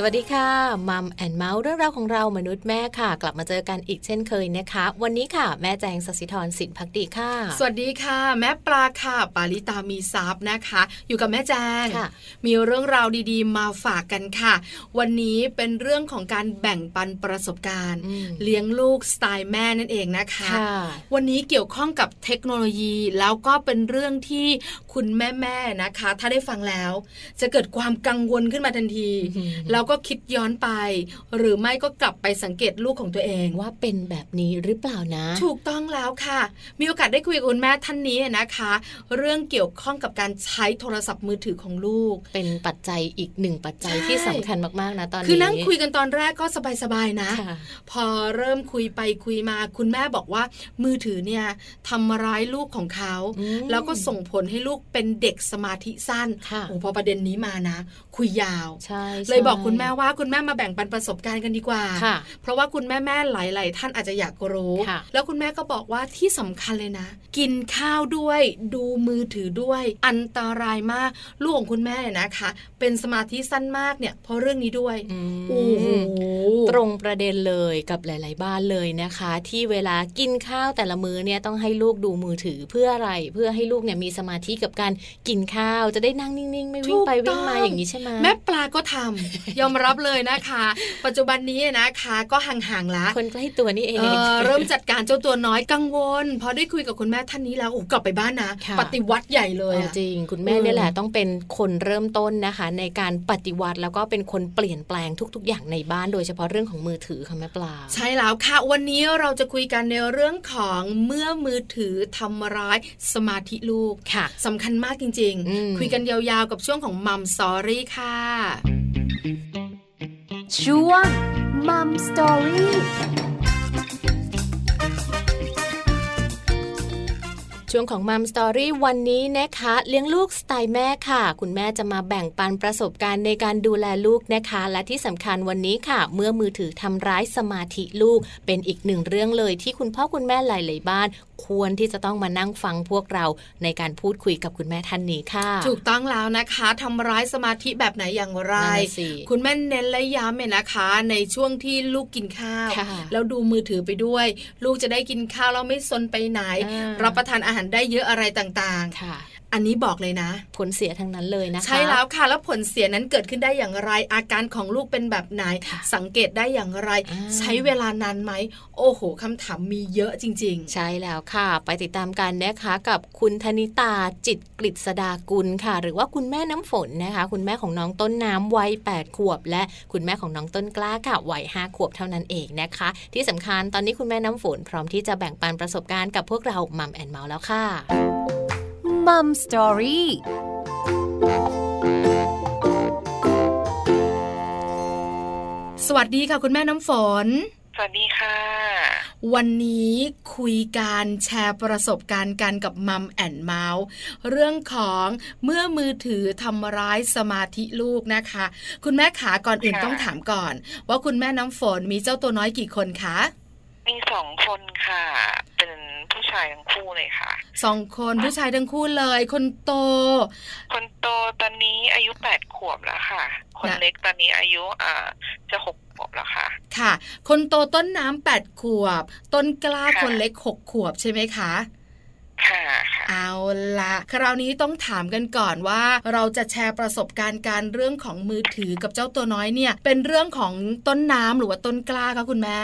สวัสดีค่ะ Mom and Mouth เรื่องราวของเรามนุษย์แม่ค่ะ กลับมาเจอกันอีกเช่นเคยนะคะ วันนี้ค่ะ แม่แจงสศิธรสินพักดีค่ะ สวัสดีค่ะ แม่ปลาค่ะ ปาลิตามีซับนะคะ อยู่กับแม่แจงมีเรื่องราวดีๆ มาฝากกันค่ะ วันนี้เป็นเรื่องของการแบ่งปันประสบการณ์ เลี้ยงลูกสไตล์แม่นั่นเองนะคะคะวันนี้เกี่ยวข้องกับเทคโนโลยีแล้วก็เป็นเรื่องที่คุณแม่ๆนะคะ ถ้าได้ฟังแล้ว จะเกิดความกังวลขึ้นมาทันทีแล้วก็คิดย้อนไป หรือไม่ก็กลับไปสังเกตลูกของตัวเองว่าเป็นแบบนี้หรือเปล่านะ ถูกต้องแล้วค่ะ มีโอกาสได้คุยกับคุณแม่ท่านนี้นะคะ เรื่องเกี่ยวข้องกับการใช้โทรศัพท์มือถือของลูก เป็นปัจจัยอีกหนึ่งปัจจัยที่สำคัญมากๆนะตอนนี้คือนั่งคุยกันตอนแรกก็สบายๆนะ พอเริ่มคุยไปคุยมาคุณแม่บอกว่า มือถือเนี่ยทำร้ายลูกของเขา แล้วก็ส่งผลให้ลูกเป็นเด็กสมาธิสั้นโอ้พอประเด็นนี้มานะ คุยยาวเลยบอกคุณแม่ว่าคุณแม่มาแบ่งปันประสบการณ์กันดีกว่า เพราะว่าคุณแม่แม่หลาย ๆ ท่านอาจจะอยากรู้ แล้วคุณแม่ก็บอกว่าที่สำคัญเลยนะ กินข้าวด้วย ดูมือถือด้วย อันตรายมากลูกของคุณแม่นะคะ เป็นสมาธิสั้นมากเนี่ยเพราะเรื่องนี้ด้วยโอ้โหตรงประเด็นเลยกับหลาย ๆ บ้านเลยนะคะ ที่เวลากินข้าวแต่ละมื้อเนี่ยต้องให้ลูกดูมือถือเพื่ออะไรเพื่อให้ลูกเนี่ยมีสมาธิกับการกินข้าวจะได้นั่งนิ่ง ๆ ไม่วิ่งไปวิ่งมาอย่างนี้ใช่ไหมแม่ปลาก็ทำยอมรับเลยนะคะ ปัจจุบันนี้นะคะ ก็ห่างๆละคนใกล้ตัวนี่เองเริ่มจัดการเจ้าตัวน้อยกังวลพอได้คุยกับคุณแม่ท่านนี้แล้วโอ้กลับไปบ้านนะ ปฏิวัติใหญ่เลยจริง คุณแม่นี่แหละต้องเป็นคนเริ่มต้นนะคะ ในการปฏิวัติแล้วก็เป็นคนเปลี่ยนแปลงทุก ๆ อย่างในบ้านโดยเฉพาะเรื่องของมือถือค่ะแม่ปลาใช่แล้วค่ะ วันนี้เราจะคุยกันในเรื่องของเมื่อมือถือทำร้ายสมาธิลูกค่ะสำคัญมากจริง ๆ คุยกันยาวๆกับช่วงของมัมสอรี่ค่ะ ช่วงมัมสตอรี่ช่วงของมัมสตอรี่วันนี้นะคะ เลี้ยงลูกสไตล์แม่ค่ะ คุณแม่จะมาแบ่งปันประสบการณ์ในการดูแลลูกนะคะ และที่สำคัญวันนี้ค่ะ เมื่อมือถือทำร้ายสมาธิลูก เป็นอีกหนึ่งเรื่องเลยที่คุณพ่อคุณแม่หลาย ๆ บ้าน ควรที่จะต้องมานั่งฟังพวกเราในการพูดคุยกับคุณแม่ท่านนี้ค่ะ ถูกต้องแล้วนะคะทำร้ายสมาธิแบบไหนอย่างไร คุณแม่เน้นและย้ำเนี่ยนะคะ ในช่วงที่ลูกกินข้าว แล้วดูมือถือไปด้วย ลูกจะได้กินข้าวแล้วไม่ซนไปไหน รับประทานอาหารได้เยอะอะไรต่างๆค่ะ อันนี้บอกเลยนะ ผลเสียทั้งนั้นเลยนะคะ ใช่แล้วค่ะ แล้วผลเสียนั้นเกิดขึ้นได้อย่างไร อาการของลูกเป็นแบบไหน สังเกตได้อย่างไร ใช้เวลานานไหม โอ้โหคำถามมีเยอะจริง ๆ ใช่แล้วค่ะ ไปติดตามกันนะคะกับคุณธนิตาจิตกฤษดากุลค่ะ หรือว่าคุณแม่น้ำฝนนะคะ คุณแม่ของน้องต้นน้ำวัย8ขวบ และคุณแม่ของน้องต้นกล้าค่ะวัย5ขวบเท่านั้นเองนะคะ ที่สำคัญตอนนี้คุณแม่น้ำฝนพร้อมที่จะแบ่งปันประสบการณ์กับพวกเรา Mom and Mouth แล้วค่ะ Mom Storyสวัสดีค่ะคุณแม่น้ำฝน สวัสดีค่ะ วันนี้คุยการแชร์ประสบการณ์กันกับ Mom and Mouth เรื่องของเมื่อมือถือทำร้ายสมาธิลูกนะคะ คุณแม่ขาก่อนอื่นต้องถามก่อน ว่าคุณแม่น้ำฝนมีเจ้าตัวน้อยกี่คนคะ มีสองคนค่ะ เป็นผู้ ชายทั้งคู่เลยค่ะสองคนผู้ชายทั้งคู่เลย คนโต คนโตตอนนี้อายุแปดขวบแล้วค่ะ คนเล็กตอนนี้อายุอ่าจะหกขวบแล้วค่ะ ค่ะ คนโตต้นน้ำแปดขวบ ต้นกล้าคนเล็กหกขวบใช่ไหมคะค่ะเอาละคราวนี้ต้องถามกันก่อนว่า เราจะแชร์ประสบการณ์การเรื่องของมือถือกับเจ้าตัวน้อยเนี่ย เป็นเรื่องของต้นน้ำหรือว่าต้นกล้าคะคุณแม่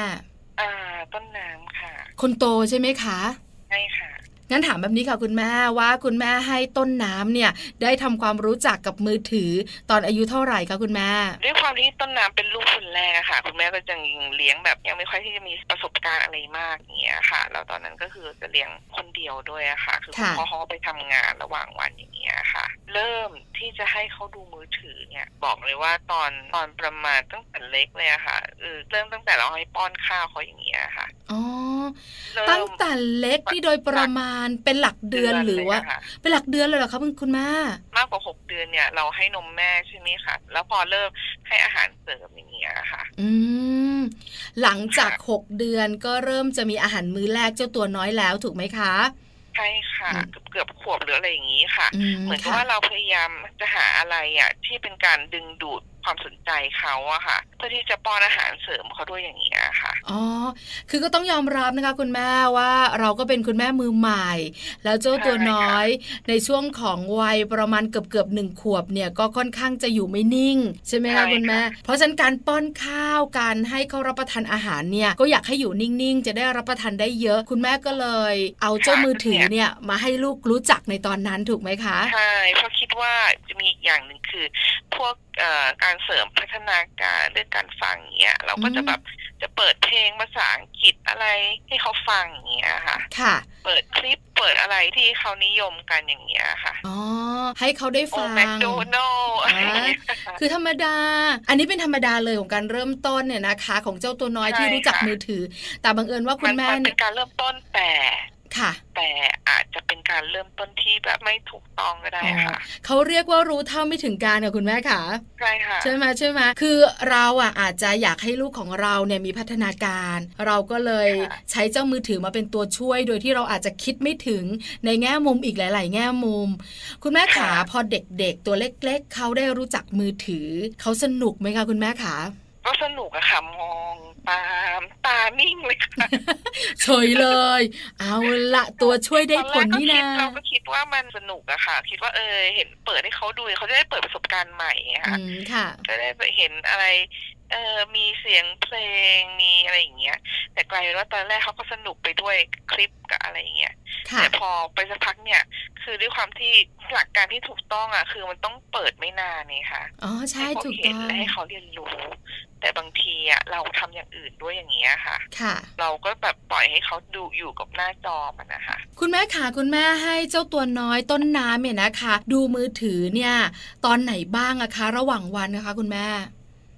อ่า ต้นน้ำค่ะ คนโตใช่ไหมคะใช่ค่ะงั้นถามแบบนี้ค่ะคุณแม่ว่าคุณแม่ให้ต้นน้ำเนี่ยได้ทำความรู้จักกับมือถือตอนอายุเท่าไหร่คะคุณแม่ด้วยความที่ต้นน้ำเป็นลูกคนแรกค่ะ คุณแม่ก็จะเลี้ยงแบบยังไม่ค่อยที่จะมีประสบการณ์อะไรมากอย่างเงี้ยค่ะ แล้วตอนนั้นก็คือจะเลี้ยงคนเดียวด้วยอะค่ะ คือพ่อเขาไปทำงานระหว่างวันอย่าง เงี้ยค่ะ เริ่มที่จะให้เขาดูมือถือเนี่ย บอกเลยว่าตอนตอนประมาณตั้งแต่เล็กเลยอะค่ะเออเริ่มตั้งแต่เราให้ป้อนข้าวเขาอย่างเงี้ยค่ะอ๋อตั้งแต่เล็กที่โดยประมาณเป็นหลักเดือนหรือว่า เป็นหลักเดือนเลยเหรอคะคุณแม่มากกว่าหกเดือนเนี่ยเราให้นมแม่ใช่ไหมคะแล้วพอเริ่มให้อาหารเสริมอย่างเงี้ยค่ะ อืมหลังจากหกเดือนก็เริ่มจะมีอาหารมื้อแรกเจ้าตัวน้อยแล้วถูกไหมคะ ใช่ค่ะ เกือบเกือบขวบหรืออะไรอย่างนี้ค่ะ เหมือนกับว่าเราพยายามจะหาอะไรอะที่เป็นการดึงดูด ความสนใจเขาอะค่ะ เพื่อที่จะป้อนอาหารเสริมเขาด้วยอย่างนี้ค่ะอ๋อคือก็ต้องยอมรับนะคะ คุณแม่ว่าเราก็เป็นคุณแม่มือใหม่ แล้วเจ้าตัวน้อย ในช่วงของวัยประมาณเกือบเกือบหนึ่งขวบเนี่ยก็ค่อนข้างจะอยู่ไม่นิ่ง ใช่ไหมคะคุณแม่เพราะฉะนั้นการป้อนข้าวการให้เขารับประทานอาหารเนี่ยก็อยากให้อยู่นิ่งๆ จะได้รับประทานได้เยอะ คุณแม่ก็เลย เอาเจ้ามือถือเนี่ยมาให้ลูกรู้จักในตอนนั้นถูกไหมคะใช่เพราะคิดว่าจะมีอีกอย่างหนึ่งคือพวกการเสริมพัฒนาการเรื่องการฟังเงี้ยเราก็จะแบบจะเปิดเพลงภาษาอังกฤษอะไรให้เขาฟังเงี้ยค่ะ ค่ะ เปิดคลิปเปิดอะไรที่เขานิยมกันอย่างเงี้ยค่ะ อ๋อ ให้เขาได้ฟังแมคโดนัลคือธรรมดา อันนี้เป็นธรรมดาเลยของการเริ่มต้นเนี่ยนะคะ ของเจ้าตัวน้อยที่รู้จักมือถือ แต่บังเอิญว่าคุณแม่เนี่ยเป็นการเริ่มต้นแต่ ค่ะ แต่อาจจะเป็นการเริ่มต้นที่แบบไม่ถูกต้องก็ได้ค่ะเขาเรียกว่ารู้เท่าไม่ถึงการค่ะคุณแม่ค่ะใช่ค่ะใช่ไหมใช่ไหมคือเราอะอาจจะอยากให้ลูกของเราเนี่ยมีพัฒนาการ เราก็เลยใช้เจ้ามือถือมาเป็นตัวช่วย โดยที่เราอาจจะคิดไม่ถึงในแง่มุมอีกหลาย ๆ แง่มุม คุณแม่ขาพอเด็กๆ ตัวเล็ก ๆเขาได้รู้จักมือถือ เขาสนุกไหมคะคุณแม่ขาก็สนุกอะค่ะมอง ตามตานิ่งเลยค่ะเฉยเลย เอาละตัวช่วยได้ผลนี่นะเราก็คิดว่ามันสนุกอะค่ะ คิดว่าเออเห็นเปิดให้เขาดูเขาจะได้เปิดประสบการณ์ใหม่ค่ะจะได้เห็นอะไร เออมีเสียงเพลงมีอะไรอย่างเงี้ย แต่กลายเป็นว่าตอนแรกเขาก็สนุกไปด้วยคลิปกับอะไรอย่างเงี้ยแต่พอไปสักพักเนี่ย คือด้วยความที่หลักการที่ถูกต้องอะ คือมันต้องเปิดไม่นานนี่ค่ะอ๋อใช่ถูกต้องและให้เขาเรียนรู้ แต่บางทีอะเราทำอย่างอื่นด้วยอย่างเงี้ยค่ะ ค่ะ เราก็แบบปล่อยให้เขาดูอยู่กับหน้าจอมันนะคะคุณแม่ค่ะคุณแม่ให้เจ้าตัวน้อยต้นน้ำเนี่ยนะคะ ดูมือถือเนี่ย ตอนไหนบ้างอะคะ ระหว่างวันนะคะ คุณแม่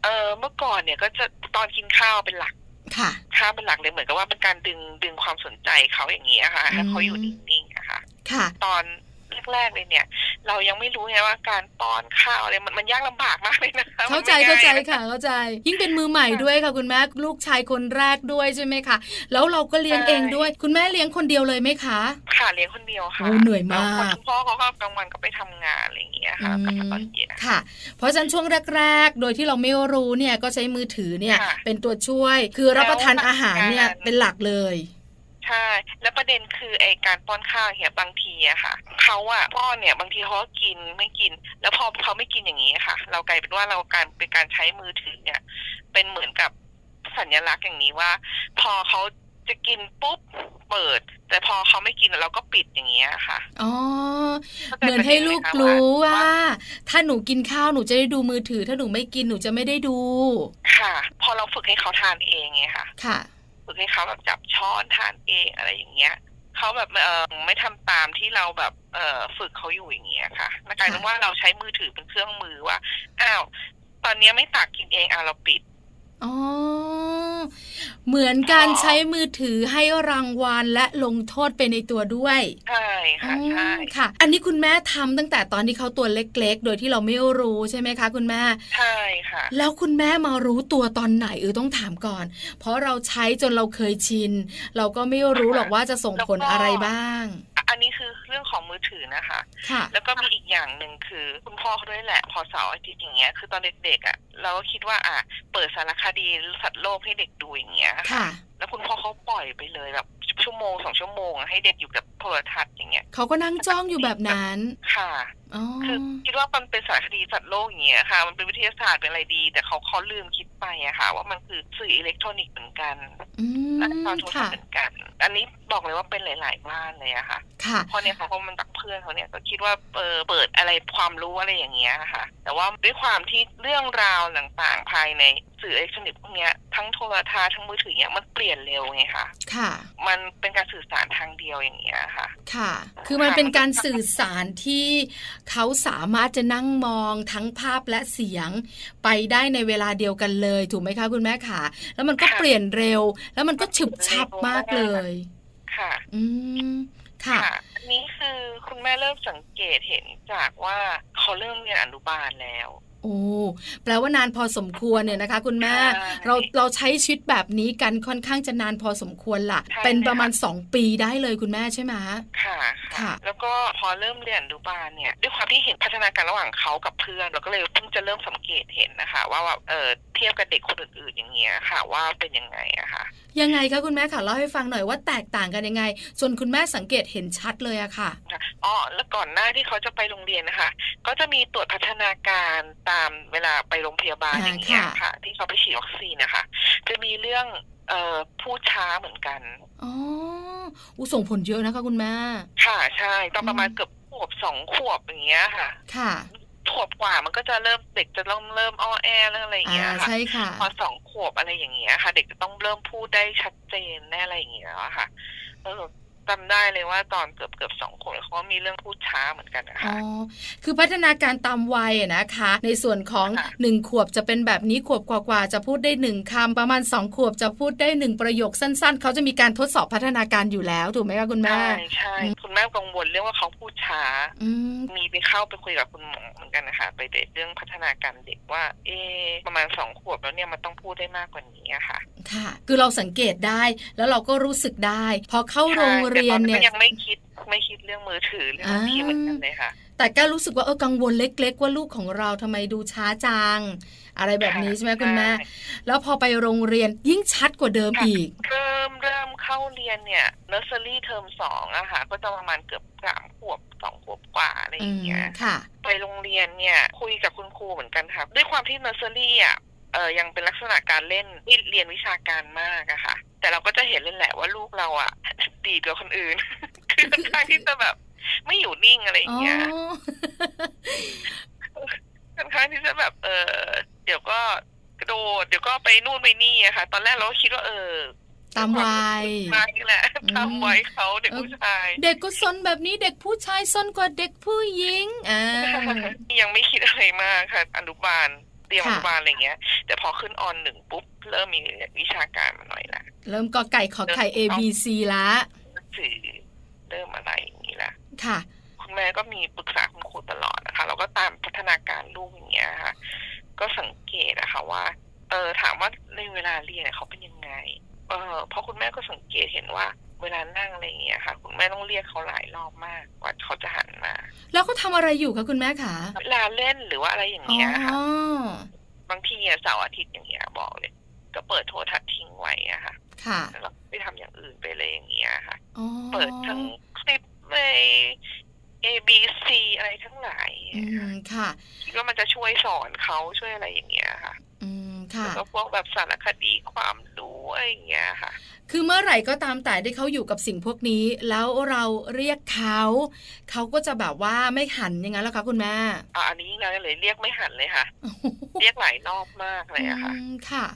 เออเมื่อก่อนเนี่ยก็จะตอนกินข้าวเป็นหลัก ค่ะ ข้าวเป็นหลักเลยเหมือนกับว่าเป็นการดึงดึงความสนใจเขาอย่างนี้ค่ะให้เขาอยู่นิ่งๆอะค่ะค่ะ ตอน แรกๆเลยเนี่ย เรายังไม่รู้ไงว่าการป้อนข้าวอะไรมันมันยากลำบากมากเลยนะเข้าใจเข้าใจค่ะเข้าใจ ยิ่งเป็นมือใหม่ด้วยค่ะคุณแม่ลูกชายคนแรกด้วยใช่ไหมคะแล้วเราก็เลี้ยงเองด้วย คุณแม่เลี้ยงคนเดียวเลยไหมคะค่ะเลี้ยงคนเดียวค่ะเหนื่อยมากคุณพ่อเขาก็กลางวันก็ไปทำงานอะไรอย่างเงี้ยค่ะกับตอนเย็นค่ะ เพราะฉะนั้นช่วงแรก ๆ โดยที่เราไม่รู้เนี่ยก็ใช้มือถือเนี่ยเป็นตัวช่วย คือรับประทานอาหารเนี่ยเป็นหลักเลย ใช่ แล้วประเด็นคือไอการป้อนข้าวเนี่ยบางทีอะค่ะเขาอะป้อนเนี่ยบางทีเขากินไม่กิน แล้วพอเขาไม่กินอย่างนี้ค่ะ เรากลายเป็นว่าเราการเป็นการใช้มือถือเนี่ย เป็นเหมือนกับสัญลักษณ์อย่างนี้ว่า พอเขาจะกินปุ๊บเปิด แต่พอเขาไม่กินเราก็ปิดอย่างเงี้ยค่ะอ๋อเหมือนให้ลูกรู้ว่า ถ้าหนูกินข้าวหนูจะได้ดูมือถือ ถ้าหนูไม่กินหนูจะไม่ได้ดู ค่ะ พอเราฝึกให้เขาทานเองไงค่ะ ค่ะ ฝึกให้เขาแบบจับช้อนทานเองอะไรอย่างเงี้ยเขาแบบเออไม่ทำตามที่เราแบบเออฝึกเขาอยู่อย่างเงี้ยค่ะกลายเป็นว่าเราใช้มือถือเป็นเครื่องมือว่าอ้าวตอนนี้ไม่ตักกินเองอะเราปิด อ๋อ เหมือนการใช้มือถือให้รางวัลและลงโทษไปในตัวด้วย ใช่ค่ะใช่ค่ะ อันนี้คุณแม่ทำตั้งแต่ตอนที่เขาตัวเล็ก ๆ โดยที่เราไม่รู้ใช่ไหมคะ คุณแม่ ใช่ค่ะ แล้วคุณแม่มารู้ตัวตอนไหนเออต้องถามก่อน เพราะเราใช้จนเราเคยชิน เราก็ไม่รู้หรอกว่าจะส่งผลอะไรบ้าง อันนี้คือ เรื่องของมือถือนะคะค่ะแล้วก็มีอีกอย่างหนึ่งคือ คุณพ่อเขาด้วยแหละ พอเสาร์อาทิตย์อย่างเงี้ย คือตอนเด็กๆอะ เราก็คิดว่าอะเปิดสารคดีสัตว์โลกให้เด็กดูอย่างเงี้ยค่ะ แล้วคุณพ่อเขาปล่อยไปเลยแบบชั่วโมงสองชั่วโมงให้เด็กอยู่กับโทรทัศน์อย่างเงี้ยเขาก็นั่งจ้องอยู่แบบนั้นค่ะคือคิดว่ามันเป็นสารคดีสัตว์โลกอย่างเงี้ยค่ะ มันเป็นวิทยาศาสตร์เป็นอะไรดี แต่เขาเขาลืมคิดไปอะค่ะ ว่ามันคือสื่ออิเล็กทรอนิกส์เหมือนกันและตอนโทรศัพท์เหมือนกัน อันนี้บอกเลยว่าเป็นหลาย ๆ บ้านเลยอะค่ะเพราะเนี่ยเขาเขามันตักเพื่อนเขาเนี่ยก็คิดว่าเปิดเปิดอะไรความรู้อะไรอย่างเงี้ยค่ะ แต่ว่าด้วยความที่เรื่องราวต่างๆภายในสื่ออิเล็กทรอนิกส์พวกนี้ทั้งโทรทัศน์ทั้งมือถือเนี่ยมันเปลี่ยนเร็วไงคะค่ะ มันเป็นการสื่อสารทางเดียวอย่างเงี้ยค่ะ ค่ะ คือมันเป็นการสื่อสารที่เขาสามารถจะนั่งมองทั้งภาพและเสียงไปได้ในเวลาเดียวกันเลย ถูกไหมคะคุณแม่ค่ะ แล้วมันก็เปลี่ยนเร็ว แล้วมันก็ฉึบฉับมากเลย ค่ะ อืมค่ะอันนี้คือคุณแม่เริ่มสังเกตเห็นจากว่าเขาเริ่มเรียนอนุบาลแล้วโโอ้แปลว่านานพอสมควรเนี่ยนะคะ คุณแม่เราเราใช้ชีวิตแบบนี้กันค่อนข้างจะนานพอสมควรละ่ะ เป็นประมาณสองปีได้เลยคุณแม่ใช่ไหมค่ะค่ะ แล้วก็พอเริ่มเรียนดูบานเนี่ยด้วยความที่เห็นพัฒนาการระหว่างเขากับเพื่อนเราก็เลยเพิ่งจะเริ่มสังเกตเห็นนะคะ ว่าแบบเออเทียบกับเด็กคนอื่นๆอย่างเงี้ยค่ะ ว่าเป็นยังไงอะค่ะ ยังไงคะคุณแม่ค่ะเล่าให้ฟังหน่อยว่าแตกต่างกันยังไงจนคุณแม่สังเกตเห็นชัดเลยอะค่ะอ๋อแล้วก่อนหน้าที่เขาจะไปโรงเรียนนะคะก็จะมีตรวจพัฒนาการตามเวลาไปโรงพยาบาลอย่างเงี้ยค่ะ ที่เขาไปฉีดวัคซีนนะคะจะมีเรื่องเอ่อพูดช้าเหมือนกันอ๋ออุส่งผลเยอะนะคะคุณแม่ ค่ะใช่ตอนประมาณเกือบขวบสองขวบอย่างเงี้ยค่ะ ค่ะ ขวบกว่ามันก็จะเริ่มเด็กจะเริ่มเริ่มอ้อแอเรื่องอะไรอย่างเงี้ยค่ะใช่ค่ะพอสองขวบอะไรอย่างเงี้ยค่ะ เด็กจะต้องเริ่มพูดได้ชัดเจนแน่อะไรอย่างเงี้ยค่ะเออ จำได้เลยว่าตอนเกือบเกือบสองขวบเขามีเรื่องพูดช้าเหมือนกันนะคะอ๋อคือพัฒนาการตามวัยนะคะ ในส่วนของหนึ่งขวบจะเป็นแบบนี้ขวบกว่าๆจะพูดได้หนึ่งคำประมาณสองขวบจะพูดได้หนึ่งประโยคสั้น ๆเขาจะมีการทดสอบพัฒนาการอยู่แล้วถูกไหมคะคุณแม่ ใช่ใช่คุณแม่กังวลเรื่องว่าเขาพูดช้ามีไปเข้าไปคุยกับคุณหมอเหมือนกันนะคะไปเรื่องพัฒนาการเด็กว่า เอ ประมาณสองขวบแล้วเนี่ยมันต้องพูดได้มากกว่านี้ค่ะ ค่ะ คือเราสังเกตได้แล้วเราก็รู้สึกได้ พอเข้าโรงเรียนเนี่ยยังไม่คิดไม่คิดเรื่องมือถือเรื่องที่เหมือนกันเลยค่ะ แต่ก็รู้สึกว่าเออกังวลเล็ก ๆ ว่าลูกของเราทำไมดูช้าจัง อะไรแบบนี้ใช่ไหมคุณแม่แล้วพอไปโรงเรียนยิ่งชัดกว่าเดิมอีก เริ่มเริ่มเข้าเรียนเนี่ยเนอร์เซอรี่เทอมสองอะค่ะ ก็จะประมาณเกือบสามขวบสองขวบกว่าอะไรอย่างเงี้ยค่ะ ไปโรงเรียนเนี่ยคุยกับคุณครูเหมือนกันค่ะ ด้วยความที่เนอร์เซอรี่อะ เออยังเป็นลักษณะการเล่นที่เรียนวิชาการมากอะค่ะ แต่เราก็จะเห็นเลยแหละว่าลูกเราอะดีกว่าคนอื่น คือค่อนข้างที่จะแบบ ไม่อยู่นิ่งอะไรอย่างเงี้ยค่อนข้างที่จะแบบ เออเดี๋ยวก็กระโดดเดี๋ยวก็ไปนู่นไปนี่อะค่ะ ตอนแรกเราคิดว่าเออตามวัยมานี่แหละตามวัยเขาเด็กผู้ชาย เด็กก็ซนแบบนี้เด็กผู้ชายซนกว่าเด็กผู้หญิงอ่ายังไม่คิดอะไรมากค่ะอนุบาล เตรียมอนุบาลอะไรเงี้ย แต่พอขึ้นออนหนึ่งปุ๊บ เริ่มมีวิชาการมาหน่อยละเริ่มก็ไก่ขอไข่ A B C ละสื่อเริ่มอะไรอย่างนี้ละค่ะ คุณแม่ก็มีปรึกษาคุณครูตลอดนะคะ เราก็ตามพัฒนาการลูกอย่างเงี้ยค่ะ ก็สังเกตนะคะว่า เออถามว่าในเวลาเรียนเขาเป็นยังไง เออเพราะคุณแม่ก็สังเกตเห็นว่า เวลานั่งอะไรอย่างเงี้ยค่ะ คุณแม่ต้องเรียกเขาหลายรอบมากกว่าเขาจะหันมา แล้วก็ทำอะไรอยู่คะคุณแม่คะเวลาเล่นหรือว่าอะไรอย่างเงี้ยค่ะบางทีเสาร์อาทิตย์อย่างเงี้ยบอกเลย ก็เปิดโทรทัศน์ทิ้งไว้อะค่ะ ค่ะแล้วไปทำอย่างอื่นไปเลยอย่างเงี้ยค่ะเปิดทั้งคลิปใน A B C อะไรทั้งหลายค่ะคิดว่ามันจะช่วยสอนเขาช่วยอะไรอย่างเงี้ยค่ะ อืมค่ะแล้วก็พวกแบบสารคดีความรู้อะไรอย่างเงี้ยค่ะ คือเมื่อไหร่ก็ตามแต่ที่เขาอยู่กับสิ่งพวกนี้ แล้วเราเรียกเขาเขาก็จะแบบว่าไม่หันยังไงแล้วคะคุณแม่อ่าอันนี้นะเลยเรียกไม่หันเลยค่ะ เรียกหลายรอบมากเลยอะค่ะค่ะ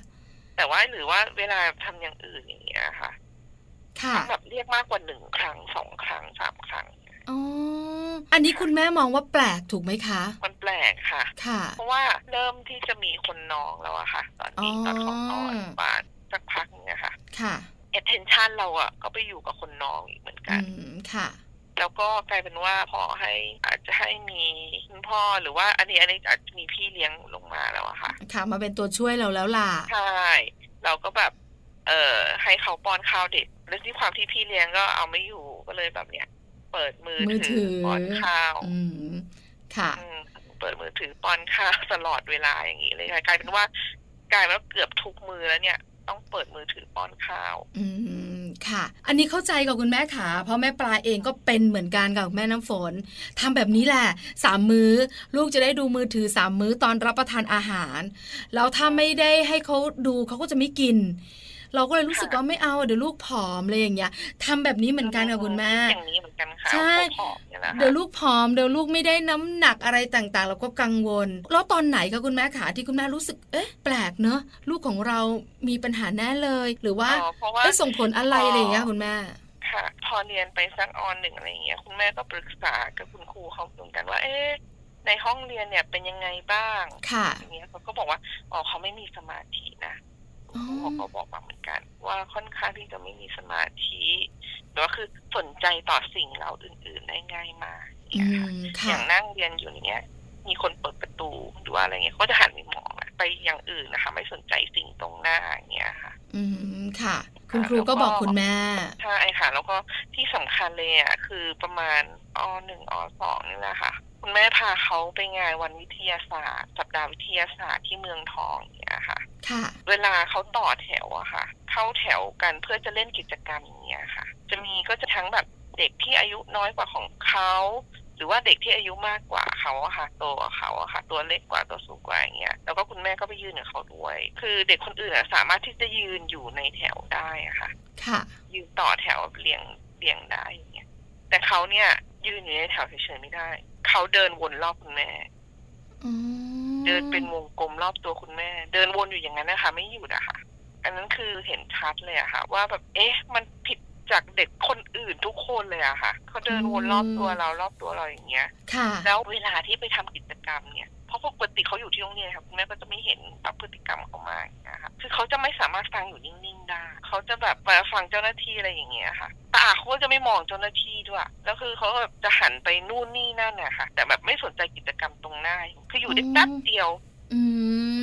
แต่ว่าหรือว่าเวลาทำอย่างอื่นอย่างเงี้ยค่ะ ค่ะแบบเรียกมากกว่าหนึ่งครั้งสองครั้งสามครั้งอ๋ออันนี้คุณแม่มองว่าแปลกถูกไหมคะ มันแปลกค่ะ ค่ะ เพราะว่าเริ่มที่จะมีคนน้องแล้วอะค่ะ ตอนนี้ตอนของน้องบ้านสักพักนึงอะค่ะ ค่ะ attention เราอะก็ไปอยู่กับคนน้องอีกเหมือนกันค่ะ แล้วก็กลายเป็นว่าพอให้อาจจะให้มีคุณพ่อหรือว่าอันนี้อันนี้อาจจะมีพี่เลี้ยงลงมาแล้วอะค่ะ ค่ะ มาเป็นตัวช่วยเราแล้วล่ะ ใช่ เราก็แบบ เอ่อให้เขาป้อนข้าวเด็กแล้วที่ความที่พี่เลี้ยงก็เอาไม่อยู่ก็เลยแบบเนี้ยเปิดมือถือป้อนข้าวค่ะเปิดมือถือป้อนข้าวตลอดเวลาอย่างนี้เลยกลายเป็นว่ากลายเป็นว่าเกือบทุกมือแล้วเนี่ย ต้องเปิดมือถือป้อนข้าว อืมค่ะ อันนี้เข้าใจกับคุณแม่ขาเพราะแม่ปลาเองก็เป็นเหมือนกันกับแม่น้ำฝนทำแบบนี้แหละสามมือ้อ ลูกจะได้ดูมือถือสามมื้อตอนรับประทานอาหาร แล้วถ้าไม่ได้ให้เขาดูเขาก็จะไม่กิน เราก็เลยรู้สึกว่าไม่เอาเดี๋ยวลูกผอมเลยอย่างเงี้ยทำแบบนี้เหมือนกันกับคุณแม่อย่างนี้เหมือนกันค่ะใช่เดี๋ยวลูกผอมเดี๋ยวลูกไม่ได้น้ำหนักอะไรต่างๆ เราก็กังวล แล้วตอนไหนคะคุณแม่ขาที่คุณแม่รู้สึกเอ๊ะแปลกเนอะลูกของเรามีปัญหาแน่เลย หรือว่าได้ส่งผลอะไรอะไรอย่างเงี้ยคุณแม่ค่ะ พอเรียนไปสักออนหนึ่งอะไรเงี้ยคุณแม่ก็ปรึกษากับคุณครูเขาเหมือนกันว่าเอ๊ะในห้องเรียนเนี่ยเป็นยังไงบ้าง ค่ะอย่างเงี้ยเขาก็บอกว่า อ๋อเขาไม่มีสมาธินะ เขาก็บอกมาเหมือนกัน ว่าค่อนข้างที่จะไม่มีสมาธิหรือว่าคือสนใจต่อสิ่งเราอื่น ๆ ได้ง่ายมากอย่างนั่งเรียนอยู่เนี้ย มีคนเปิดประตูรือว่าอะไรเงี้ยก็จะหันไปมองไปอย่างอื่นนะคะ ไม่สนใจสิ่งตรงหน้าอย่างเงี้ยค่ะ อืมค่ะ คุณครูก็บอกคุณแม่ใช่ค่ะ แล้วก็ที่สำคัญเลยอะคือประมาณอหนึ่งอสองนี่แหละค่ะ คุณแม่พาเขาไปงานวันวิทยาศาสตร์ สัปดาห์วิทยาศาสตร์ที่เมืองทองเนี่ยค่ะ ค่ะ เวลาเขาต่อแถวอะค่ะ เข้าแถวกันเพื่อจะเล่นกิจกรรมอย่างเงี้ยค่ะ จะมีก็จะทั้งแบบเด็กที่อายุน้อยกว่าของเขาหรือว่าเด็กที่อายุมากกว่าเขาอะค่ะโตกว่าเขาอะค่ะ ตัวเล็กกว่าตัวสูงกว่าอย่างเงี้ยแล้วก็คุณแม่ก็ไปยืนกับเขาด้วย คือเด็กคนอื่นอะสามารถที่จะยืนอยู่ในแถวได้อะค่ะ ค่ะ ยืนต่อแถวเรียงเรียงได้อย่างเงี้ยแต่เขาเนี่ยยืนอยู่ในแถวเฉยๆไม่ได้ เขาเดินวนรอบคุณแม่เดินเป็นวงกลมรอบตัวคุณแม่ เดินวนอยู่อย่างนั้นนะคะไม่หยุดอะค่ะ อันนั้นคือเห็นชัดเลยอะค่ะ ว่าแบบเอ๊ะ มันผิดจากเด็กคนอื่นทุกคนเลยอะค่ะเขาเดินวนรอบตัวเรารอบตัวเราอย่างเงี้ยค่ะแล้วเวลาที่ไปทำกิจกรรมเนี่ย เพราะปกติเขาอยู่ที่โรงเรียนครับคุณแม่ก็จะไม่เห็นแบบพฤติกรรมเขามากนะคะคือเขาจะไม่สามารถฟังอยู่นิ่งๆได้เขาจะแบบมาฟังเจ้าหน้าที่อะไรอย่างเงี้ยค่ะตาเขาก็จะไม่มองเจ้าหน้าที่ด้วยแล้วคือเขาแบบจะหันไปนู่นนี่นั่นนะคะแต่แบบไม่สนใจกิจกรรมตรงหน้าคืออยู่ได้แป๊บเดียว อื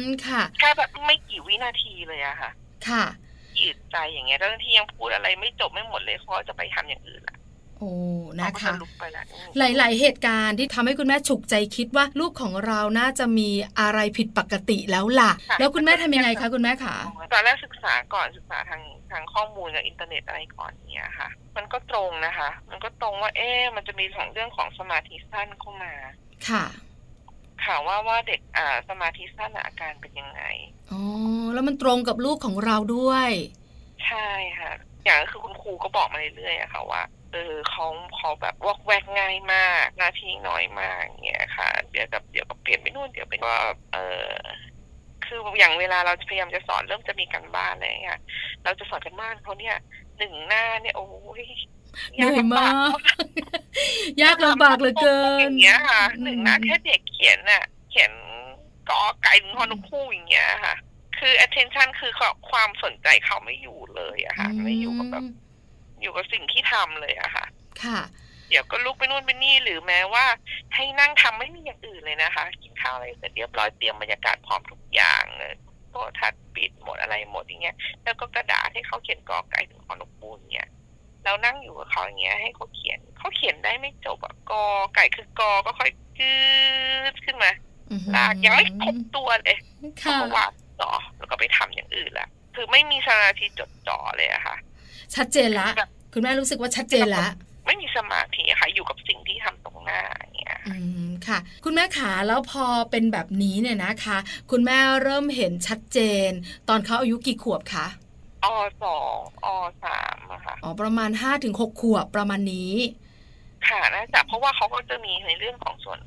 มค่ะแค่แบบไม่กี่วินาทีเลยอะค่ะ ค่ะยืดใจอย่างเงี้ยเจ้าหน้าที่ยังพูดอะไรไม่จบไม่หมดเลยเขาจะไปทำอย่างอื่นละโอ้ นะคะหลาย ๆ เหตุการณ์ที่ทำให้คุณแม่ฉุกใจคิดว่าลูกของเราน่าจะมีอะไรผิดปกติแล้วล่ะ แล้วคุณแม่ทำยังไงคะคุณแม่คะตอนแรกศึกษาก่อนศึกษาทางทางข้อมูลจากอินเทอร์เน็ตอะไรก่อนเนี่ยค่ะ มันก็ตรงนะคะ มันก็ตรงว่าเอ๊มันจะมีของเรื่องของสมาธิสั้นเข้ามาค่ะข่าวว่าว่าเด็กอ่าสมาธิสั้นอาการเป็นยังไงอ๋อแล้วมันตรงกับลูกของเราด้วย ใช่ค่ะ อย่างก็คือคุณครูก็บอกมาเรื่อยๆอะค่ะว่า เออเขาเขาแบบวอกแวกง่ายมาก หน้าที่น้อยมากเงี้ยค่ะ เดี๋ยวกับเดี๋ยวกับเปลี่ยนไปนู่นเดี๋ยวไปก็เออคืออย่างเวลาเราพยายามจะสอนเริ่มจะมีกันบ้านอะไรเงี้ยเราจะสอนกันบ้านเขาเนี่ยหนึ่งหน้าเนี่ยโอ้ยยากมาก ยากลำบากเหลือเกินอย่างเงี้ยค่ะหนึ่งหน้าแค่เด็กเขียนน่ะ เขียนกอไก่ถึงฮอนุคู่อย่างเงี้ยค่ะ คือ attention คือความสนใจเขาไม่อยู่เลยอะค่ะ ไม่อยู่กับแบบ อยู่กับสิ่งที่ทำเลยอะค่ะ ค่ะเดี๋ยวก็ลุกไปนู่นไปนี่หรือแม้ว่า ให้นั่งทำไม่มีอย่างอื่นเลยนะคะ กินข้าวอะไรเสร็จเรียบร้อยเตรียมบรรยากาศพร้อมทุกอย่างเลยโต๊ะทัดปิดหมดอะไรหมดอย่างเงี้ย แล้วก็กระดาษให้เขาเขียนกอไก่ถึงขอนกปูนเงี้ยเรานั่งอยู่กับเขาอย่างเงี้ยให้เขาเขียนเขาเขียนได้ไม่จบอะกอไก่คือกอก็ค่อยกืดขึ้นมาลากยังไม่ครบตัวเลยเขาก็วาดต่อแล้วก็ไปทำอย่างอื่นละคือไม่มีสมาธิจดจ่อเลยอะค่ะ ชัดเจนละ คุณแม่รู้สึกว่าชัดเจนแล้วไม่มีสมาธิค่ะอยู่กับสิ่งที่ทำตรงหน้าเนี่ยอืมค่ะ คุณแม่ขาแล้วพอเป็นแบบนี้เนี่ยนะคะ คุณแม่เริ่มเห็นชัดเจน ตอนเขาอายุกี่ขวบคะอสองอสามอะค่ะอ๋อประมาณห้าถึงหกขวบประมาณนี้ ค่ะน่าจะเพราะว่าเขาก็จะมีในเรื่องของส่วน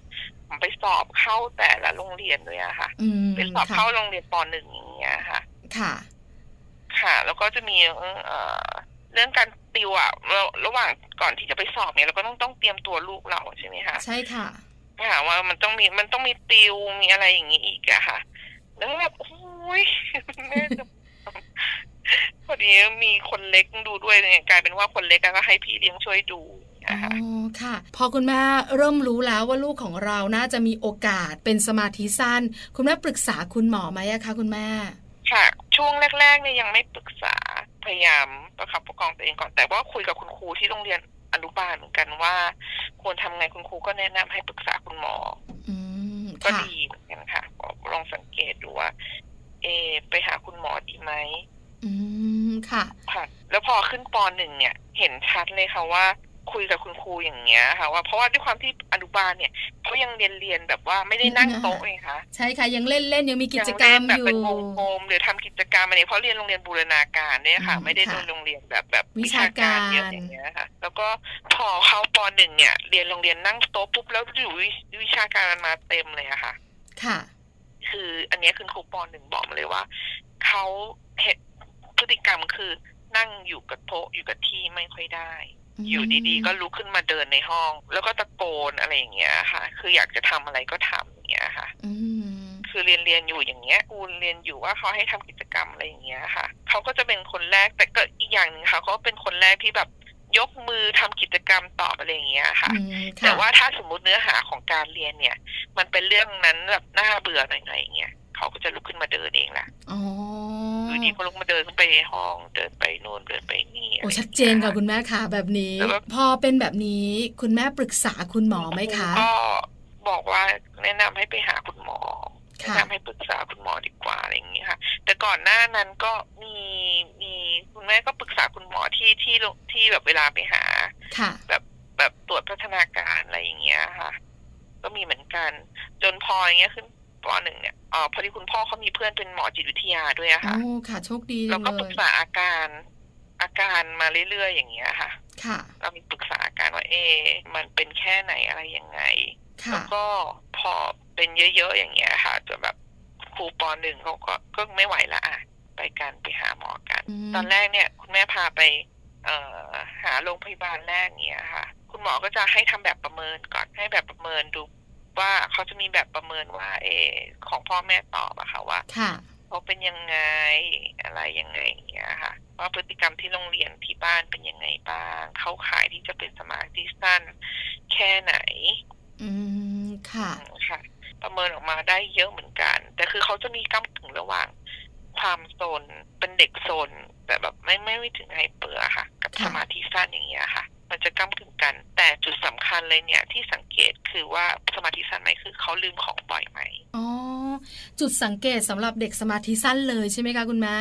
ไปสอบเข้าแต่ละโรงเรียนด้วยอะค่ะเป็นสอบเข้าโรงเรียนปหนึ่งอย่างเงี้ยค่ะ ค่ะ ค่ะ แล้วก็จะมีเอ่อ เรื่องการติวอะระหว่างก่อนที่จะไปสอบเนี่ยเราก็ต้องต้องเตรียมตัวลูกเราใช่ไหมคะใช่ค่ะค่ะว่ามันต้องมีมันต้องมีติวมีอะไรอย่างนี้อีกอะค่ะ แล้วแบบโอ้ยแม่จะพอดีมีคนเล็กดูด้วยเนี่ยกลายเป็นว่าคนเล็กก็ให้พี่เลี้ยงช่วยดูอ๋อค่ะ พอคุณแม่เริ่มรู้แล้วว่าลูกของเราน่าจะมีโอกาสเป็นสมาธิสั้น คุณแม่ปรึกษาคุณหมอไหมคะคุณแม่ ค่ะ ช่วงแรกๆเนี่ยยังไม่ปรึกษาพ ยายามประคับประคองตัวเองก่อน แต่ว่าคุยกับคุณครูที่โรงเรียนอนุบาลเหมือนกันว่า ควรทำไงคุณครูก็แนะนำให้ปรึกษาคุณหมอก็ดีเหมือนกันค่ะลองสังเกตดูว่า เอ ไปหาคุณหมอดีไหมอืมค่ะ ค่ะ แล้วพอขึ้นปหนึ่งเนี่ย เห็นชัดเลยค่ะว่า คุยกับคุณครูอย่างเงี้ยค่ะว่าเพราะว่าด้วยความที่อนุบาลเนี่ยเขายังเรียนเรียนแบบว่าไม่ได้นั่งโต๊ะเองค่ะใช่ค่ะยังเล่นเล่นยังมีกิจกรรมอยู่แบบเป็นวงกลมหรือทำกิจกรรมอะไรเพราะเรียนโรงเรียนบูรณาการเนี่ยค่ะ ไม่ได้โรงเรียนแบบแบบวิชาการเยอะอย่างเงี้ยค่ะ แล้วก็พอเขาปหนึ่งเนี่ย เรียนโรงเรียนนั่งโต๊ะปุ๊บแล้วอยู่วิชาการมันมาเต็มเลยอะค่ะ ค่ะ คืออันนี้คือครูปหนึ่งบอกมาเลยว่าเขาเห็นพฤติกรรมคือนั่งอยู่กับโต๊ะอยู่กับที่ไม่ค่อยได้ อยู่ดีๆ ก็ลุกขึ้นมาเดินในห้อง แล้วก็ตะโกนอะไรอย่างเงี้ยค่ะ คืออยากจะทำอะไรก็ทำอย่างเงี้ยค่ะคือเรียนเรียนอยู่อย่างเงี้ยคูณเรียนอยู่ว่าเขาให้ทำกิจกรรมอะไรอย่างเงี้ยค่ะเขาก็จะเป็นคนแรกแต่ก็อีกอย่างหนึ่งค่ะเขาเป็นคนแรกที่แบบยกมือทำกิจกรรมตอบอะไรอย่างเงี้ยค่ะ แต่ว่าถ้าสมมุติเนื้อหาของการเรียนเนี่ยมมันเป็นเรื่องนั้นแบบน่าเบื่อหน่อยๆอย่างเงี้ยเขาก็จะลุกขึ้นมาเดินเองแหละอ๋อ คือดีก็ลุกมาเดินขึ้นไปห้องเดินไปนู่นเดินไปนี่โอ้ชัดเจนค่ะคุณแม่ค่ะ แบบนี้ พอเป็นแบบนี้คุณแม่ปรึกษาคุณหมอไหมคะก็บอกว่าแนะนำให้ไปหาคุณหมอแนะนำให้ปรึกษาคุณหมอดีกว่าอะไรอย่างเงี้ยค่ะ แต่ก่อนหน้านั้นก็มีมีคุณแม่ก็ปรึกษาคุณหมอที่ที่ที่แบบเวลาไปหาแบบแบบตรวจพัฒนาการอะไรอย่างเงี้ยค่ะ ก็มีเหมือนกัน จนพออย่างเงี้ยขึ้น ปหนึ่งเนี่ยอ๋อพอดีคุณพ่อเขามีเพื่อนเป็นหมอจิตวิทยาด้วยอะค่ะโอ้ค่ะ โชคดีแล้วก็ปรึกษาอาการอาการมาเรื่อยๆอย่างเงี้ยค่ะ ค่ะ เรามีปรึกษาอาการว่าเอ มันเป็นแค่ไหนอะไรยังไง แล้วก็พอเป็นเยอะๆอย่างเงี้ยค่ะจนแบบครูปหนึ่งเขาก็ก็ไม่ไหวละอะไปกันไปหาหมอกัน ตอนแรกเนี่ย คุณแม่พาไปเอ่อหาโรงพยาบาลแรกเนี้ยค่ะ คุณหมอก็จะให้ทำแบบประเมินก่อนให้แบบประเมินดู ว่าเขาจะมีแบบประเมินว่าเอของพ่อแม่ตอบอะค่ะว่าเขาเป็นยังไงอะไรยังไงอย่างเงี้ยค่ะ ว่าพฤติกรรมที่โรงเรียนที่บ้านเป็นยังไงบ้างเขาขายที่จะเป็นสมาธิสั้นแค่ไหน อืมค่ะค่ะ ประเมินออกมาได้เยอะเหมือนกัน แต่คือเขาจะมีกำถึงระหว่าง ความโซนเป็นเด็กโซนแต่แบบไม่ไม่ไม่ถึงไฮเปอร์ค่ะ กับสมาธิสั้นอย่างเงี้ยค่ะ มันจะก้ากึ่งกัน แต่จุดสำคัญเลยเนี่ยที่สังเกตคือว่าสมาธิสั้นไหมคือเขาลืมของบ่อยไหมอ๋อจุดสังเกตสำหรับเด็กสมาธิสั้นเลยใช่ไหมคะคุณแม่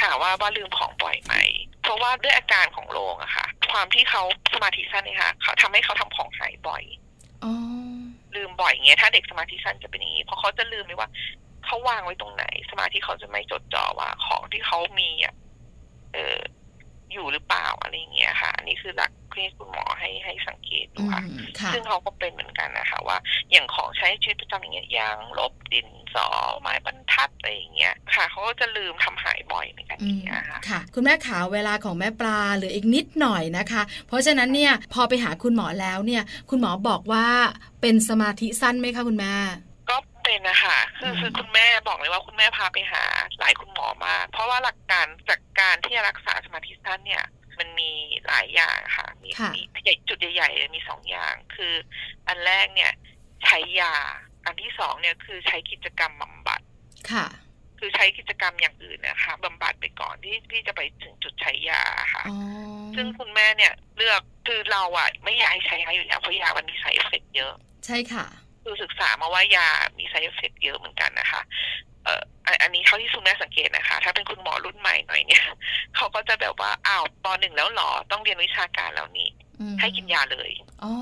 ค่ะว่าว่าลืมของบ่อยไหมเพราะว่าด้วยอาการของโรคอะค่ะ ความที่เขาสมาธิสั้นเนี่ยค่ะเขาทำให้เขาทำของหายบ่อยอ๋อลืมบ่อยเงี้ยถ้าเด็กสมาธิสั้นจะเป็นอย่างนี้เพราะเขาจะลืมไหมว่า เขาวางไว้ตรงไหน สมาธิเขาจะไม่จดจ่อว่าของที่เขามีอะเอออยู่หรือเปล่าอะไรเงี้ยค่ะ อันนี้คือหลักที่คุณหมอให้ให้สังเกตดูค่ะ ซึ่งเขาก็เป็นเหมือนกันนะคะ ว่า อย่างของใช้ชีวิตประจำอย่างเงี้ยยางลบดินสอไม้บรรทัดอะไรอย่างเงี้ยค่ะเขาก็จะลืมทำหายบ่อยเหมือนกันอย่างเงี้ยค่ะค่ะ คุณแม่ขาเวลาของแม่ปลาหรืออีกนิดหน่อยนะคะ เพราะฉะนั้นเนี่ยพอไปหาคุณหมอแล้วเนี่ย คุณหมอบอกว่าเป็นสมาธิสั้นไหมคะคุณแม่ เป็นนะคะคือคือคุณแม่บอกเลยว่าคุณแม่พาไปหาหลายคุณหมอมาก เพราะว่าหลักการจากการที่จะรักษาสมาธิสั้นเนี่ย มันมีหลายอย่างค่ะ มีมีใหญ่จุดใหญ่ๆมีสองอย่าง คืออันแรกเนี่ย ใช้ยา อันที่สองเนี่ยคือใช้กิจกรรมบำบัดค่ะ คือใช้กิจกรรมอย่างอื่นนะคะบำบัดไปก่อนที่ที่จะไปถึงจุดใช้ยาค่ะ ซึ่งคุณแม่เนี่ยเลือกคือเราอะไม่อยากให้ใช้ยาอยู่แล้วเพราะยามันมี side effect เยอะ ใช่ค่ะ คือศึกษามาว่ายามี side effect เยอะเหมือนกันนะคะ เอ่ออันนี้เท่าที่ซุนแม่สังเกตนะคะ ถ้าเป็นคุณหมอรุ่นใหม่หน่อยเนี่ยเขาก็จะแบบว่าอ้าวตอนหนึ่งแล้วหรอต้องเรียนวิชาการแล้วนี้ให้กินยาเลยอ๋อ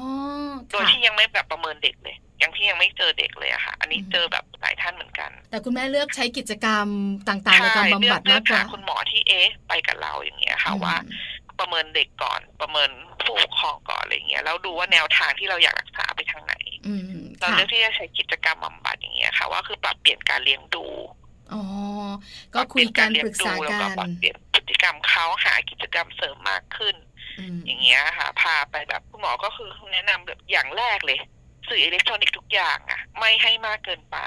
โดยที่ยังไม่แบบประเมินเด็กเลยยังที่ยังไม่เจอเด็กเลยอะค่ะ อันนี้เจอแบบหลายท่านเหมือนกัน แต่คุณแม่เลือกใช้กิจกรรมต่างๆในการบำบัดมากกว่าคุณหมอที่เอ๊ะไปกับเราอย่างเงี้ยค่ะว่า ประเมินเด็กก่อน ประเมินผู้ปกครองก่อนอะไรเงี้ยแล้วดูว่าแนวทางที่เราอยากรักษาไปทางไหน เราเลือกที่จะใช้กิจกรรมบำบัดอย่างเงี้ยค่ะ ว่าคือปรับเปลี่ยนการเลี้ยงดูอ๋อก็คุยกันปรึกษากันปรับเปลี่ยนพฤติกรรมเขาหากิจกรรมเสริมมากขึ้น อย่างเงี้ยค่ะ พาไปแบบคุณหมอก็คือแนะนำแบบอย่างแรกเลยสื่ออิเล็กทรอนิกส์ทุกอย่างอะไม่ให้มากเกินไป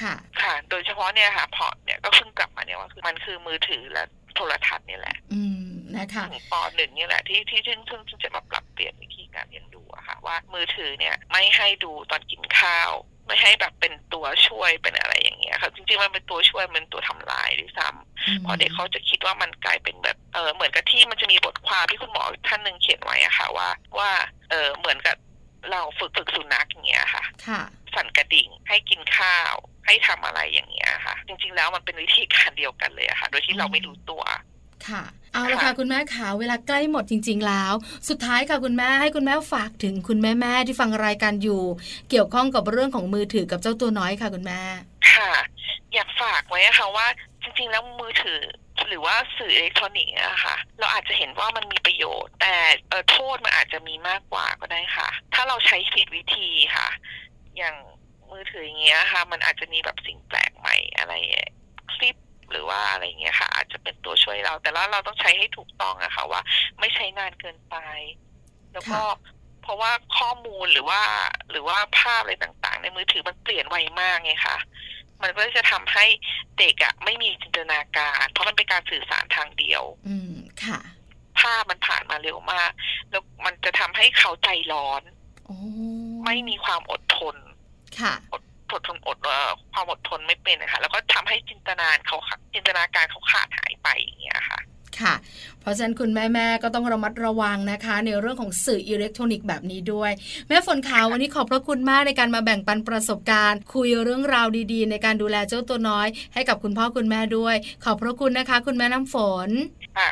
ค่ะ ค่ะ โดยเฉพาะเนี่ยค่ะพอเนี่ยก็เพิ่งกลับมาเนี่ยว่าคือมันคือมือถือและโทรทัศน์นี่แหละ อืมนะคะปหนึ่งนี่แหละที่ที่เพิ่งเพิ่งจะมาปรับเปลี่ยนวิธี การเรียนดูอะค่ะว่ามือถือเนี่ยไม่ให้ดูตอนกินข้าว ไม่ให้แบบเป็นตัวช่วยเป็นอะไรอย่างเงี้ยค่ะจริงๆมันเป็นตัวช่วยมันตัวทำลายด้วยซ้ำเพราะเด็กเขาจะคิดว่ามันกลายเป็นแบบเออเหมือนกับที่มันจะมีบทความที่คุณหมอท่านหนึ่งเขียนไว้อะค่ะว่าว่าเออเหมือนกับเราฝึกฝึกสุนัขอย่างเงี้ยค่ะค่ะสั่นกระดิ่งให้กินข้าวให้ทำอะไรอย่างเงี้ยค่ะ จริงๆแล้วมันเป็นวิธีการเดียวกันเลยอะค่ะ โดยที่เราไม่รู้ตัว ค่ะเอาละค่ะคุณแม่ขาเวลาใกล้หมดจริง ๆ แล้ว สุดท้ายค่ะคุณแม่ให้คุณแม่ฝากถึงคุณแม่แม่ที่ฟังรายการอยู่ เกี่ยวข้องกับเรื่องของมือถือกับเจ้าตัวน้อยค่ะคุณแม่ ค่ะ อยากฝากไว้ค่ะว่า จริง ๆ แล้วมือถือหรือว่าสื่ออิเล็กทรอนิกส์อะค่ะเราอาจจะเห็นว่ามันมีประโยชน์ แต่โทษมันอาจจะมีมากกว่าก็ได้ค่ะ ถ้าเราใช้ผิดวิธีค่ะ อย่างมือถืออย่างเงี้ยค่ะ มันอาจจะมีแบบสิ่งแปลกใหม่อะไรคลิป หรือว่าอะไรเงี้ยค่ะ อาจจะเป็นตัวช่วยเรา แต่แล้วเราต้องใช้ให้ถูกต้องอะค่ะว่า ไม่ใช้นานเกินไป แล้วก็เพราะว่าข้อมูลหรือว่า หรือว่าภาพอะไรต่างๆ ในมือถือมันเปลี่ยนไวมากไงคะมันก็จะทำให้เด็กอะไม่มีจินตนาการ เพราะมันเป็นการสื่อสารทางเดียว อืมค่ะภาพมันผ่านมาเร็วมาก แล้วมันจะทำให้เขาใจร้อนไม่มีความอดทน ค่ะอด อดทนอดความอดทนไม่เป็นนะคะแล้วก็ทำให้จินตนาเขาจินตนาการเขาขาดหายไปอย่างเงี้ยค่ะค่ะ เพราะฉะนั้นคุณแม่แม่ก็ต้องระมัดระวังนะคะ ในเรื่องของสื่ออิเล็กทรอนิกส์แบบนี้ด้วย แม่ฝนขาววันนี้ขอบพระคุณมากในการมาแบ่งปันประสบการณ์ คุยเรื่องราวดีๆ ในการดูแลเจ้าตัวน้อย ให้กับคุณพ่อคุณแม่ด้วย ขอบพระคุณนะคะ คุณแม่น้ำฝน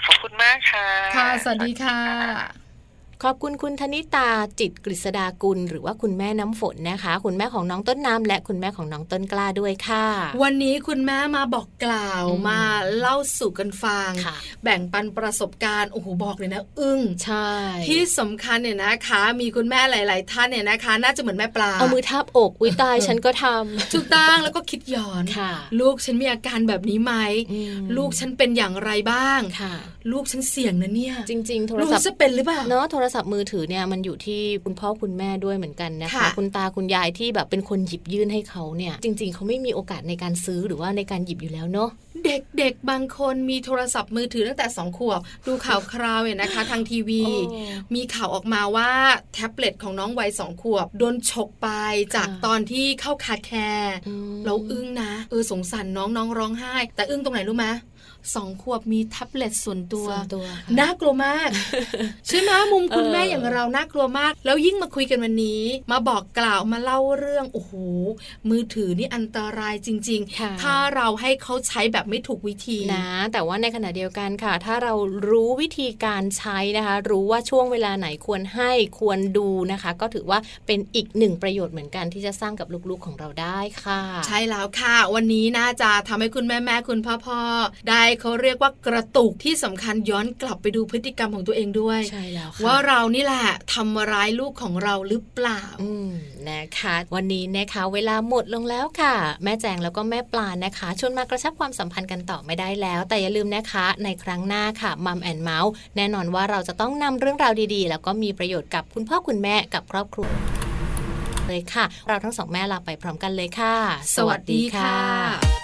ขอบคุณมากค่ะ ค่ะ สวัสดีค่ะ ขอบคุณคุณธนิตาจิตกฤษดากุล หรือว่าคุณแม่น้ำฝนนะคะ คุณแม่ของน้องต้นน้ำและคุณแม่ของน้องต้นกล้าด้วยค่ะ วันนี้คุณแม่มาบอกกล่าวมาเล่าสู่กันฟัง แบ่งปันประสบการณ์โอ้โหบอกเลยนะ อึ้งใช่ ที่สำคัญเนี่ยนะคะ มีคุณแม่หลาย ๆ ท่านเนี่ยนะคะ น่าจะเหมือนแม่ปลาเอามือทับอกวิตายฉันก็ทำถูกต้องแล้วก็คิดย้อนลูกฉันมีอาการแบบนี้ไหมลูกฉันเป็นอย่างไรบ้างลูกฉันเสี่ยงนะเนี่ยจริง ๆ โทรศัพท์จะเป็นหรือเปล่าเนาะโทรศัพท์มือถือเนี่ยมันอยู่ที่คุณพ่อคุณแม่ด้วยเหมือนกันนะคะ คุณตาคุณยายที่แบบเป็นคนหยิบยื่นให้เขาเนี่ย จริง ๆเขาไม่มีโอกาสในการซื้อหรือว่าในการหยิบอยู่แล้วเนาะเด็กๆบางคนมีโทรศัพท์มือถือตั้งแต่สองขวบดูข่าวคราวเนี่ยนะคะ ทางทีวี มีข่าวออกมาว่าแท็บเล็ตของน้องวัยสองขวบโดนฉกไปจากตอนที่เข้าคาแคร์เราอึ้งนะ เออสงสารน้องน้องร้องไห้ แต่อึ้งตรงไหนรู้ไหม สองขวบมีแท็บเล็ตส่วนตัวน่ากลัวมาก ใช่ไหมมุมคุณแม่อย่างเราน่ากลัวมาก แล้วยิ่งมาคุยกันวันนี้ มาบอกกล่าวมาเล่าเรื่องโอ้โหมือถือนี่อันตรายจริง ๆ ถ้าเราให้เขาใช้แบบไม่ถูกวิธีนะ แต่ว่าในขณะเดียวกันค่ะ ถ้าเรารู้วิธีการใช้นะคะ รู้ว่าช่วงเวลาไหนควรให้ควรดูนะคะ ก็ถือว่าเป็นอีกหนึ่งประโยชน์เหมือนกันที่จะสร้างกับลูกๆของเราได้ค่ะ ใช่แล้วค่ะ วันนี้น่าจะทำให้คุณแม่แม่คุณพ่อพ่อได้เขาเรียกว่ากระตุกที่สำคัญย้อนกลับไปดูพฤติกรรมของตัวเองด้วยใช่แล้วว่าเรานี่แหละทำร้ายลูกของเราหรือเปล่าอืมนะคะ วันนี้นะคะ เวลาหมดลงแล้วค่ะ แม่แจงแล้วก็แม่ปลานะคะชวนมากระชับความสัมพันธ์กันต่อไม่ได้แล้ว แต่อย่าลืมนะคะ ในครั้งหน้าค่ะมัมแอนเมาส์แน่นอนว่าเราจะต้องนำเรื่องราวดีๆ แล้วก็มีประโยชน์กับคุณพ่อคุณแม่กับครอบครัวเลยค่ะ เราทั้งสองแม่ลาไปพร้อมกันเลยค่ะ สวัสดีค่ะ